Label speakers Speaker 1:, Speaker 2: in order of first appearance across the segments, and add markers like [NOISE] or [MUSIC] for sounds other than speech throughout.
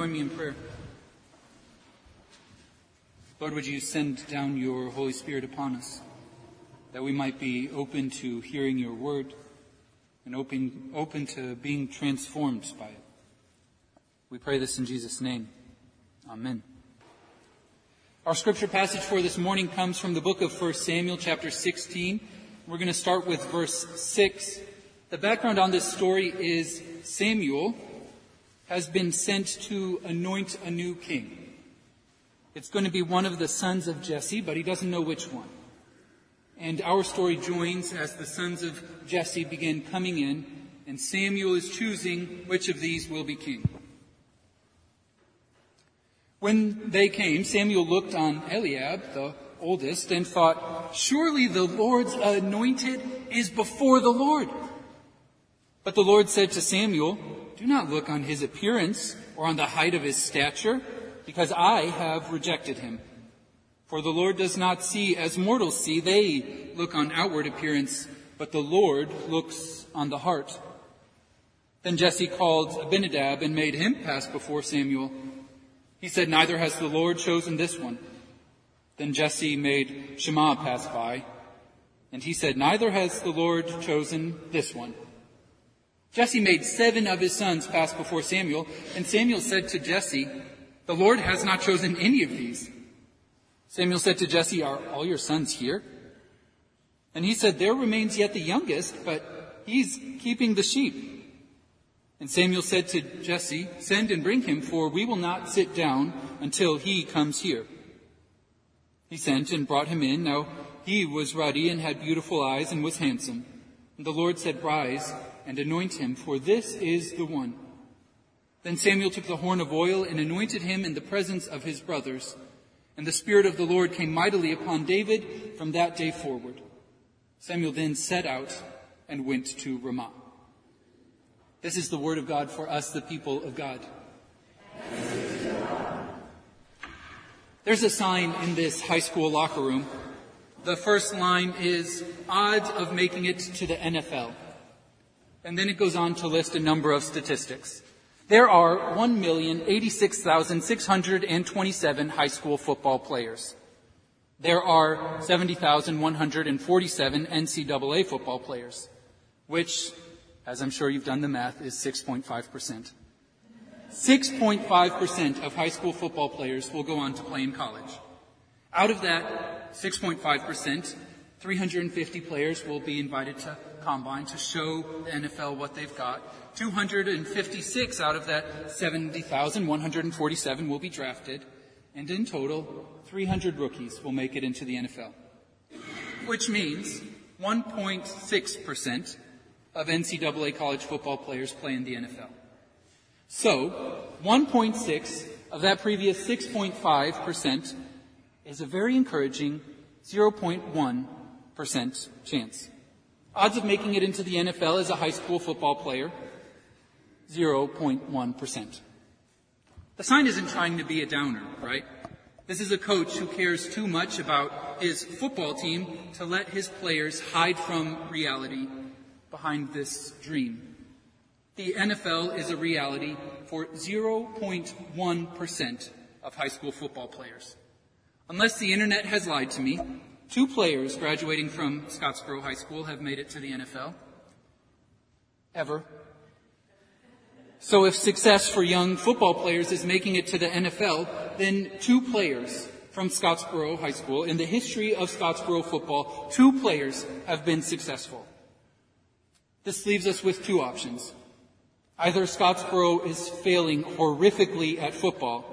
Speaker 1: join me in prayer? Lord, would you send down your Holy Spirit upon us that we might be open to hearing your word and open, open to being transformed by it? We pray this in Jesus' name. Amen. Our scripture passage for this morning comes from the book of 1 Samuel, chapter 16. We're going to start with verse 6. The background on this story is Samuel has been sent to anoint a new king. It's going to be one of the sons of Jesse, but he doesn't know which one. And our story joins as the sons of Jesse begin coming in, and Samuel is choosing which of these will be king. When they came, Samuel looked on Eliab, the oldest, and thought, Surely the Lord's anointed is before the Lord. But the Lord said to Samuel, Do not look on his appearance or on the height of his stature because I have rejected him. For the Lord does not see as mortals see. They look on outward appearance, but the Lord looks on the heart. Then Jesse called Abinadab and made him pass before Samuel. He said, Neither has the Lord chosen this one. Then Jesse made Shammah pass by, and he said, Neither has the Lord chosen this one. Jesse made seven of his sons pass before Samuel, and Samuel said to Jesse, the Lord has not chosen any of these. Samuel said to Jesse, Are all your sons here? And he said, There remains yet the youngest, but he's keeping the sheep. And Samuel said to Jesse, Send and bring him, for we will not sit down until he comes here. He sent and brought him in. Now he was ruddy and had beautiful eyes and was handsome. And the Lord said, Rise and anoint him, for this is the one. Then Samuel took the horn of oil and anointed him in the presence of his brothers. And the Spirit of the Lord came mightily upon David from that day forward. Samuel then set out and went to Ramah. This is the word of God for us, the people of God. There's a sign in this high school locker room. The first line is odds of making it to the NFL. And then it goes on to list a number of statistics. There are 1,086,627 high school football players. There are 70,147 NCAA football players, which, as I'm sure you've done the math, is 6.5%. 6.5% of high school football players will go on to play in college. Out of that 6.5%, 350 players will be invited to combine to show the NFL what they've got. 256 out of that 70,147 will be drafted. And in total, 300 rookies will make it into the NFL. Which means 1.6% of NCAA college football players play in the NFL. So, 1.6 of that previous 6.5% is a very encouraging 0.1% chance. Odds of making it into the NFL as a high school football player, 0.1%. The sign isn't trying to be a downer, right? This is a coach who cares too much about his football team to let his players hide from reality behind this dream. The NFL is a reality for 0.1% of high school football players. Unless the internet has lied to me, Two players graduating from Scottsboro High School have made it to the NFL. Ever. So if success for young football players is making it to the NFL, then two players from Scottsboro High School in the history of Scottsboro football, two players have been successful. This leaves us with two options. Either Scottsboro is failing horrifically at football,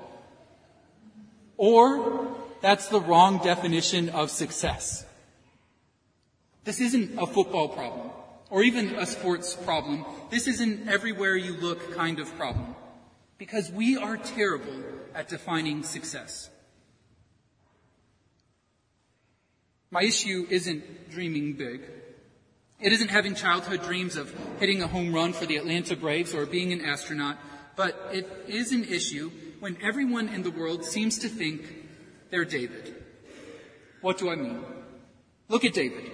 Speaker 1: or that's the wrong definition of success. This isn't a football problem or even a sports problem. This isn't everywhere you look kind of problem because we are terrible at defining success. My issue isn't dreaming big. It isn't having childhood dreams of hitting a home run for the Atlanta Braves or being an astronaut, but it is an issue when everyone in the world seems to think they're David. What do I mean? Look at David.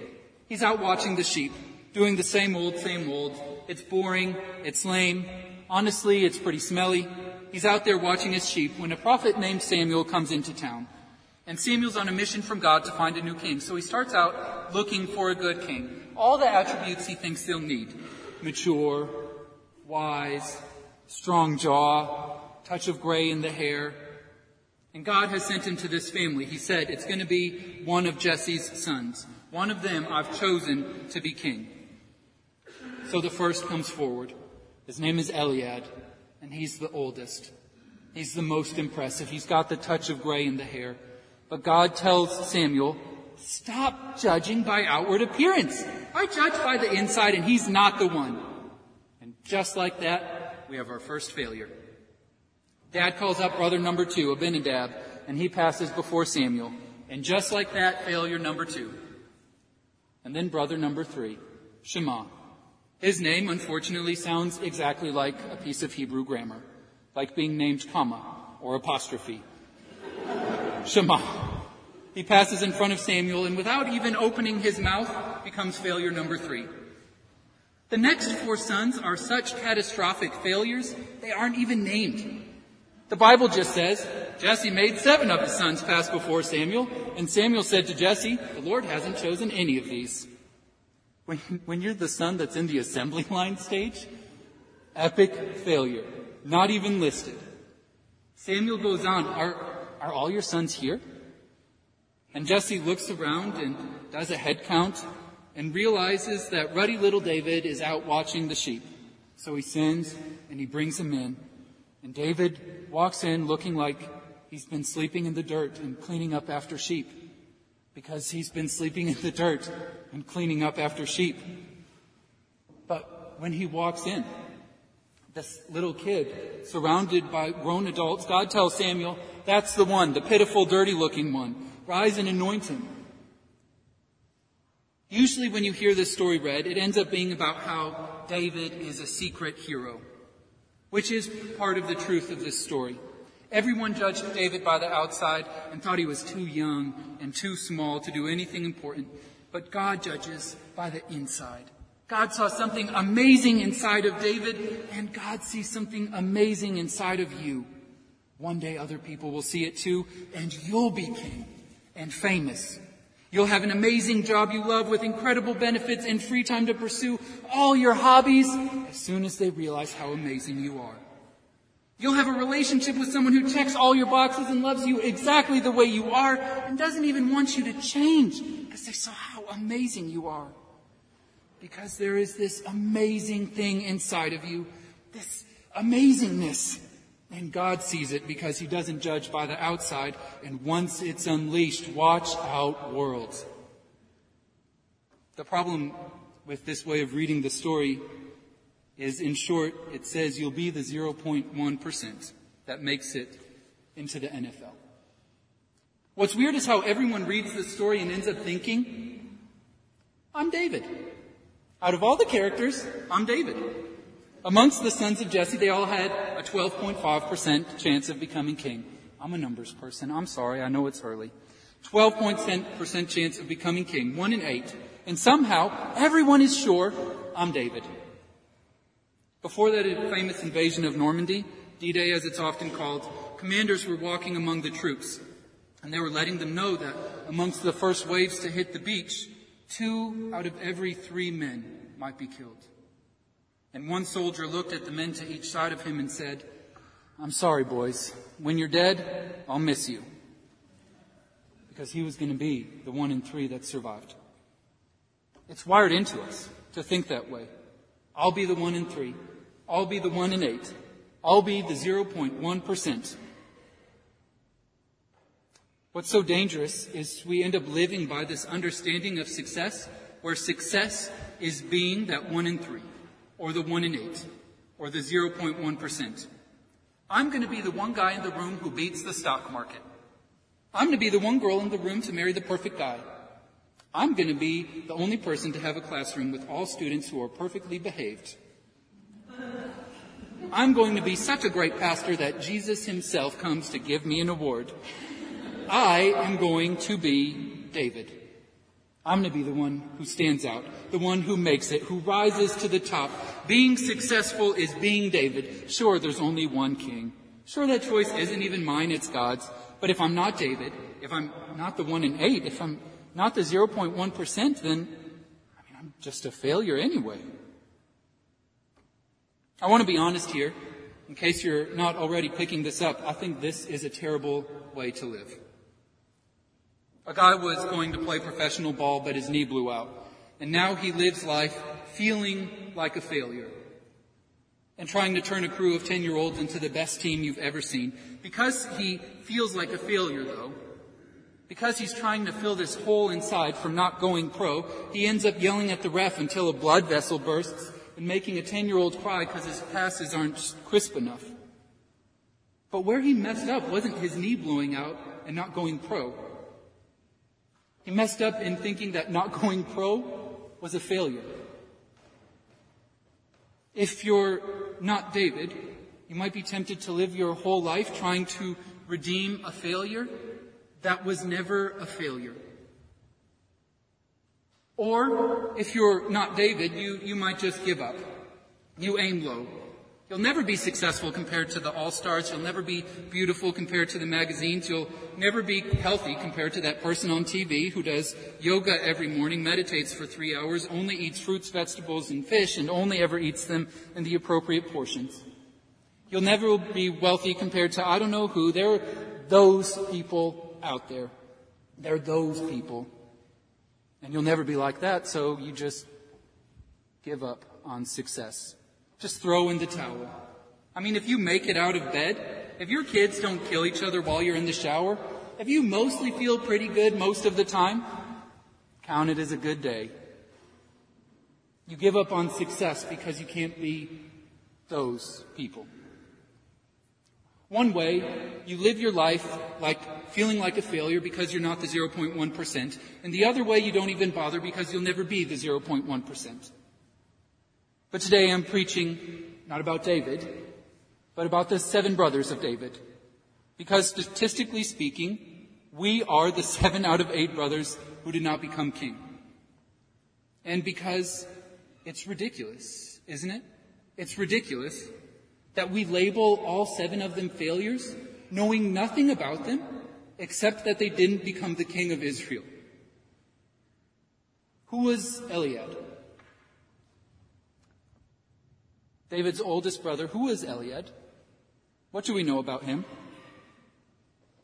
Speaker 1: He's out watching the sheep, doing the same old, same old. It's boring. It's lame. Honestly, it's pretty smelly. he's out there watching his sheep when a prophet named Samuel comes into town. And Samuel's on a mission from God to find a new king. So he starts out looking for a good king. All the attributes he thinks he'll need. Mature, wise, strong jaw, touch of gray in the hair. And God has sent him to this family. He said, it's going to be one of Jesse's sons. One of them I've chosen to be king. So the first comes forward. His name is Eliab, and he's the oldest. He's the most impressive. He's got the touch of gray in the hair. But God tells Samuel, stop judging by outward appearance. I judge by the inside and he's not the one. And just like that, we have our first failure. Dad calls up brother number two, Abinadab, and he passes before Samuel. And just like that, failure number two. And then brother number three, Shema. His name, unfortunately, sounds exactly like a piece of Hebrew grammar, like being named comma or apostrophe. [LAUGHS] Shema. He passes in front of Samuel and without even opening his mouth becomes failure number three. The next four sons are such catastrophic failures, they aren't even named. The Bible just says, Jesse made seven of his sons pass before Samuel, and Samuel said to Jesse, the Lord hasn't chosen any of these. When, when you're the son that's in the assembly [LAUGHS] line stage, epic failure. Not even listed. Samuel goes on, are, are all your sons here? And Jesse looks around and does a head count and realizes that ruddy little David is out watching the sheep. So he sends and he brings him in. And David walks in looking like he's been sleeping in the dirt and cleaning up after sheep. Because he's been sleeping in the dirt and cleaning up after sheep. But when he walks in, this little kid surrounded by grown adults, God tells Samuel, that's the one, the pitiful, dirty looking one. Rise and anoint him. Usually when you hear this story read, it ends up being about how David is a secret hero, which is part of the truth of this story. Everyone judged David by the outside and thought he was too young and too small to do anything important, but God judges by the inside. God saw something amazing inside of David, and God sees something amazing inside of you. One day other people will see it too, and you'll be king and famous. You'll have an amazing job you love with incredible benefits and free time to pursue all your hobbies as soon as they realize how amazing you are. You'll have a relationship with someone who checks all your boxes and loves you exactly the way you are and doesn't even want you to change because they saw how amazing you are because there is this amazing thing inside of you, this amazingness. And God sees it because He doesn't judge by the outside. And once it's unleashed, watch out, world. The problem with this way of reading the story is, in short, it says you'll be the 0.1% that makes it into the NFL. What's weird is how everyone reads this story and ends up thinking, I'm David. Out of all the characters, I'm David. Amongst the sons of Jesse, they all had a 12.5% chance of becoming king. I'm a numbers person. I'm sorry. I know it's early. 12% chance of becoming king. One in eight. And somehow, everyone is sure I'm David. Before that famous invasion of Normandy, D-Day as it's often called, commanders were walking among the troops. And they were letting them know that amongst the first waves to hit the beach, two out of every three men might be killed. And one soldier looked at the men to each side of him and said, I'm sorry, boys. When you're dead, I'll miss you. Because he was going to be the one in three that survived. It's wired into us to think that way. I'll be the one in three. I'll be the one in eight. I'll be the 0.1%. What's so dangerous is we end up living by this understanding of success, where success is being that one in three, or the one in eight, or the 0.1%. I'm going to be the one guy in the room who beats the stock market. I'm going to be the one girl in the room to marry the perfect guy. I'm going to be the only person to have a classroom with all students who are perfectly behaved. I'm going to be such a great pastor that Jesus himself comes to give me an award. I am going to be David. I'm going to be the one who stands out, the one who makes it, who rises to the top. Being successful is being David. Sure, there's only one king, Sure, that choice isn't even mine, it's God's. But if I'm not David, if I'm not the one in eight, if I'm not the 0.1%, then I mean, I'm just a failure anyway. I want to be honest here. In case you're not already picking this up, I think this is a terrible way to live. A guy was going to play professional ball, but his knee blew out. And now he lives life feeling like a failure. And trying to turn a crew of 10 year olds into the best team you've ever seen. Because he feels like a failure, though, because he's trying to fill this hole inside from not going pro, he ends up yelling at the ref until a blood vessel bursts and making a 10 year old cry because his passes aren't crisp enough. But where he messed up wasn't his knee blowing out and not going pro. He messed up in thinking that not going pro was a failure. If you're not David, you might be tempted to live your whole life trying to redeem a failure that was never a failure. Or if you're not David, you, you might just give up. You aim low. You'll never be successful compared to the all-stars. You'll never be beautiful compared to the magazines. You'll never be healthy compared to that person on TV who does yoga every morning, meditates for three hours, only eats fruits, vegetables, and fish, and only ever eats them in the appropriate portions. You'll never be wealthy compared to I don't know who. There are those people out there. There are those people. And you'll never be like that, so you just give up on success. Just throw in the towel. I mean, if you make it out of bed, if your kids don't kill each other while you're in the shower, if you mostly feel pretty good most of the time, count it as a good day. You give up on success because you can't be those people. One way, you live your life like feeling like a failure because you're not the 0.1%, and the other way, you don't even bother because you'll never be the 0.1%. But today I'm preaching not about David, but about the seven brothers of David. Because statistically speaking, we are the seven out of eight brothers who did not become king. And because it's ridiculous, isn't it? It's ridiculous that we label all seven of them failures, knowing nothing about them except that they didn't become the king of Israel. Who was Eliab? David's oldest brother. Who was Eliab? What do we know about him?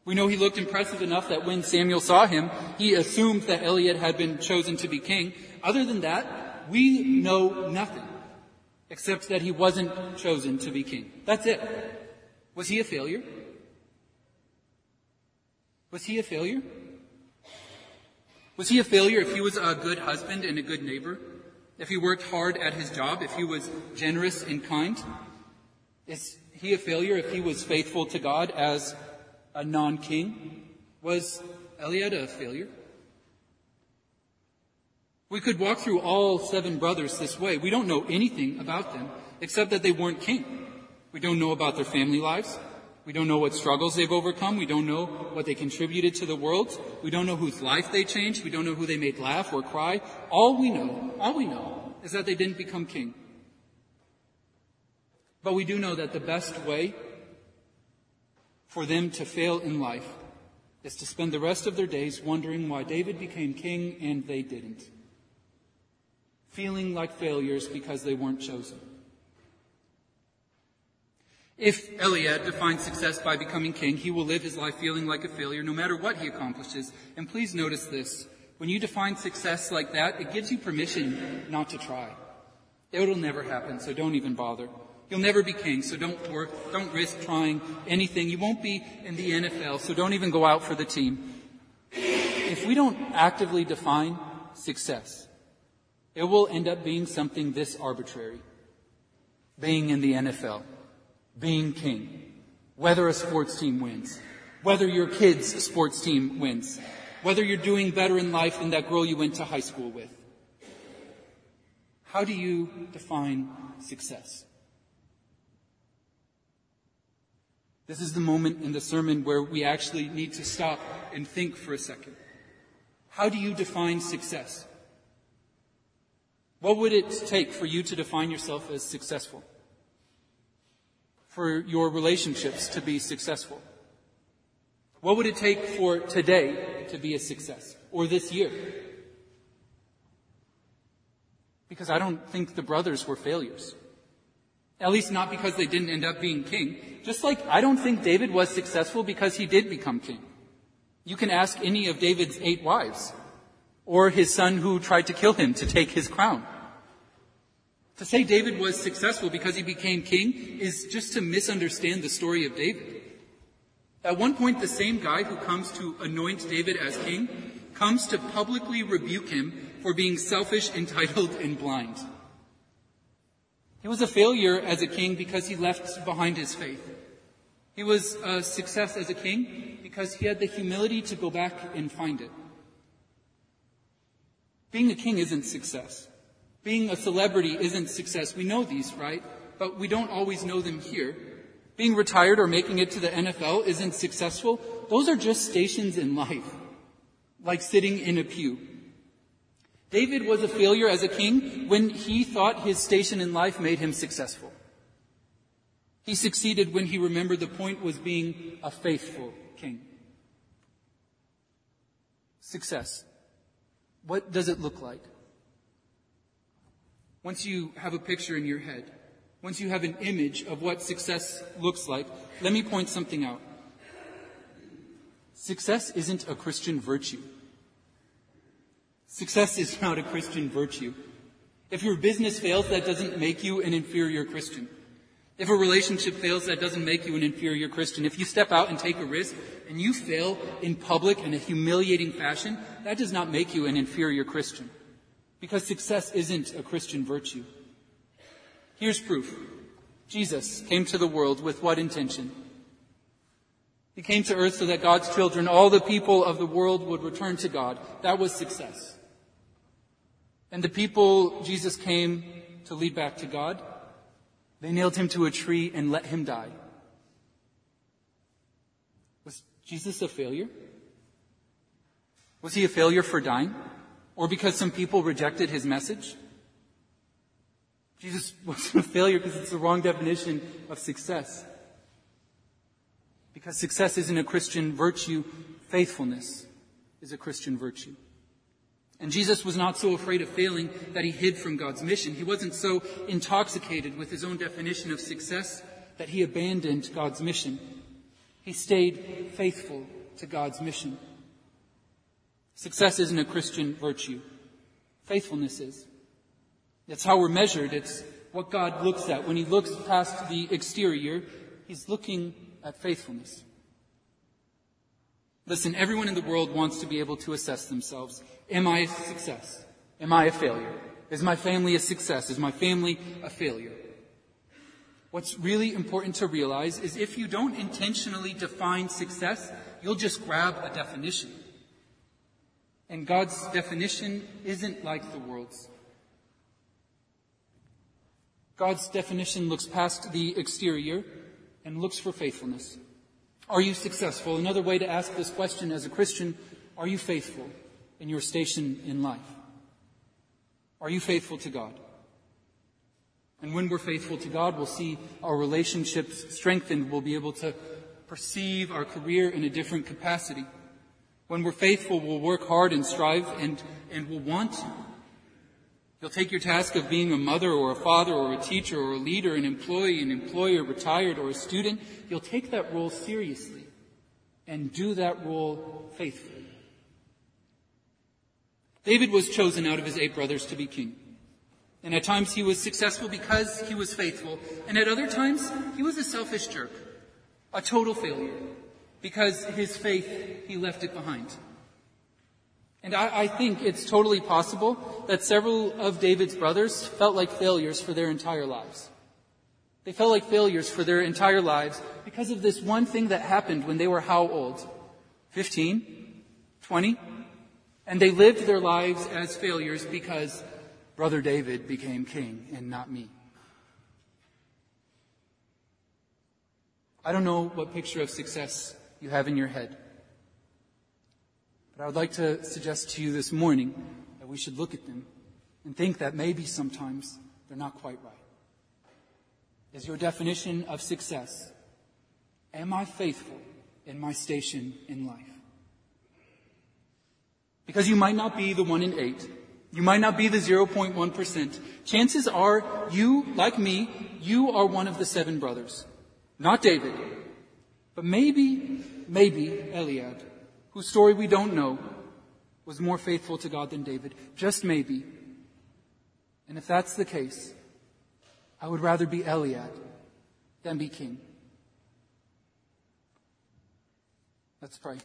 Speaker 1: We know he looked impressive enough that when Samuel saw him, he assumed that Eliab had been chosen to be king. Other than that, we know nothing except that he wasn't chosen to be king. That's it. Was he a failure? Was he a failure? Was he a failure if he was a good husband and a good neighbor? If he worked hard at his job? If he was generous and kind? Is he a failure if he was faithful to God as a non-king? Was Eliab a failure? We could walk through all seven brothers this way. We don't know anything about them except that they weren't king. We don't know about their family lives. We don't know what struggles they've overcome. We don't know what they contributed to the world. We don't know whose life they changed. We don't know who they made laugh or cry. All we know, all we know is that they didn't become king. But we do know that the best way for them to fail in life is to spend the rest of their days wondering why David became king and they didn't feeling like failures because they weren't chosen. If Eliab defines success by becoming king, he will live his life feeling like a failure no matter what he accomplishes. And please notice this. When you define success like that, it gives you permission not to try. It'll never happen, so don't even bother. You'll never be king, so don't work, don't risk trying anything. You won't be in the NFL, so don't even go out for the team. If we don't actively define success, it will end up being something this arbitrary. Being in the NFL. Being king. Whether a sports team wins. Whether your kid's sports team wins. Whether you're doing better in life than that girl you went to high school with. How do you define success? This is the moment in the sermon where we actually need to stop and think for a second. How do you define success? What would it take for you to define yourself as successful? For your relationships to be successful? What would it take for today to be a success? Or this year? Because I don't think the brothers were failures. At least not because they didn't end up being king. Just like I don't think David was successful because he did become king. You can ask any of David's eight wives, or his son who tried to kill him to take his crown. To say David was successful because he became king is just to misunderstand the story of David. At one point, the same guy who comes to anoint David as king comes to publicly rebuke him for being selfish, [LAUGHS] entitled, and blind. He was a failure as a king because he left behind his faith. He was a success as a king because he had the humility to go back and find it. Being a king isn't success. Being a celebrity isn't success. We know these, right? But we don't always know them here. Being retired or making it to the NFL isn't successful. Those are just stations in life, like sitting in a pew. David was a failure as a king when he thought his station in life made him successful. He succeeded when he remembered the point was being a faithful king. Success. What does it look like? Once you have a picture in your head, once you have an image of what success looks like, let me point something out. Success isn't a Christian virtue. Success is not a Christian virtue. If your business fails, that doesn't make you an inferior Christian. If a relationship fails, that doesn't make you an inferior Christian. If you step out and take a risk and you fail in public in a humiliating fashion, that does not make you an inferior Christian. Because success isn't a Christian virtue. Here's proof. Jesus came to the world with what intention? He came to earth so that God's children, all the people of the world would return to God. That was success. And the people Jesus came to lead back to God, they nailed him to a tree and let him die. Was Jesus a failure? Was he a failure for dying? Or because some people rejected his message? Jesus [LAUGHS] wasn't a failure because it's the wrong definition of success. Because success isn't a Christian virtue, faithfulness is a Christian virtue. And Jesus was not so afraid of failing that he hid from God's mission. He wasn't so intoxicated with his own definition of success that he abandoned God's mission. He stayed faithful to God's mission. Success isn't a Christian virtue. Faithfulness is. That's how we're measured. It's what God looks at. When he looks past the exterior, he's looking at faithfulness. Listen, everyone in the world wants to be able to assess themselves. Am I a success? Am I a failure? Is my family a success? Is my family a failure? What's really important to realize is if you don't intentionally define success, you'll just grab a definition. And God's definition isn't like the world's. God's definition looks past the exterior and looks for faithfulness. Are you successful? Another way to ask this question as a Christian, are you faithful in your station in life? Are you faithful to God? And when we're faithful to God, we'll see our relationships strengthened. We'll be able to perceive our career in a different capacity. When we're faithful, we'll work hard and strive and, and we'll want to. You'll take your task of being a mother or a father or a teacher or a leader, an employee, an employer, retired or a student. You'll take that role seriously and do that role faithfully. David was chosen out of his eight brothers to be king. And at times he was successful because he was faithful. And at other times he was a selfish jerk, a total failure, because his faith, he left it behind. And I, I, think it's totally possible that several of David's brothers felt like failures for their entire lives. They felt like failures for their entire lives because of this one thing that happened when they were how old? 15? 20? And they lived their lives as failures because brother David became king and not me. I don't know what picture of success you have in your head. But I would like to suggest to you this morning that we should look at them and think that maybe sometimes they're not quite right. is your definition of success? Am I faithful in my station in life? Because you might not be the one in eight. You might not be the 0.1%. Chances are you, like me, you are one of the seven brothers. Not David. But maybe, maybe Eliab, whose story we don't know, was more faithful to God than David. Just maybe. And if that's the case, I would rather be Eliab than be king. Let's pray.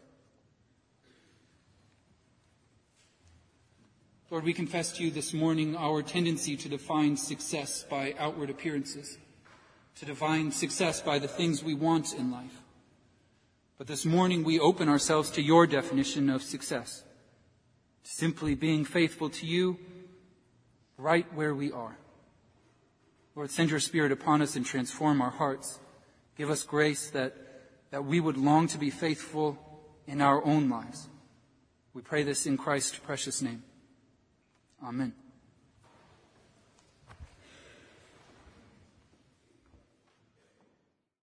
Speaker 1: Lord, we confess to you this morning our tendency to define success by outward appearances, to define success by the things we want in life. But this morning we open ourselves to your definition of success, simply being faithful to you right where we are. Lord, send your Spirit upon us and transform our hearts. Give us grace that, that we would long to be faithful in our own lives. We pray this in Christ's precious name. Amen.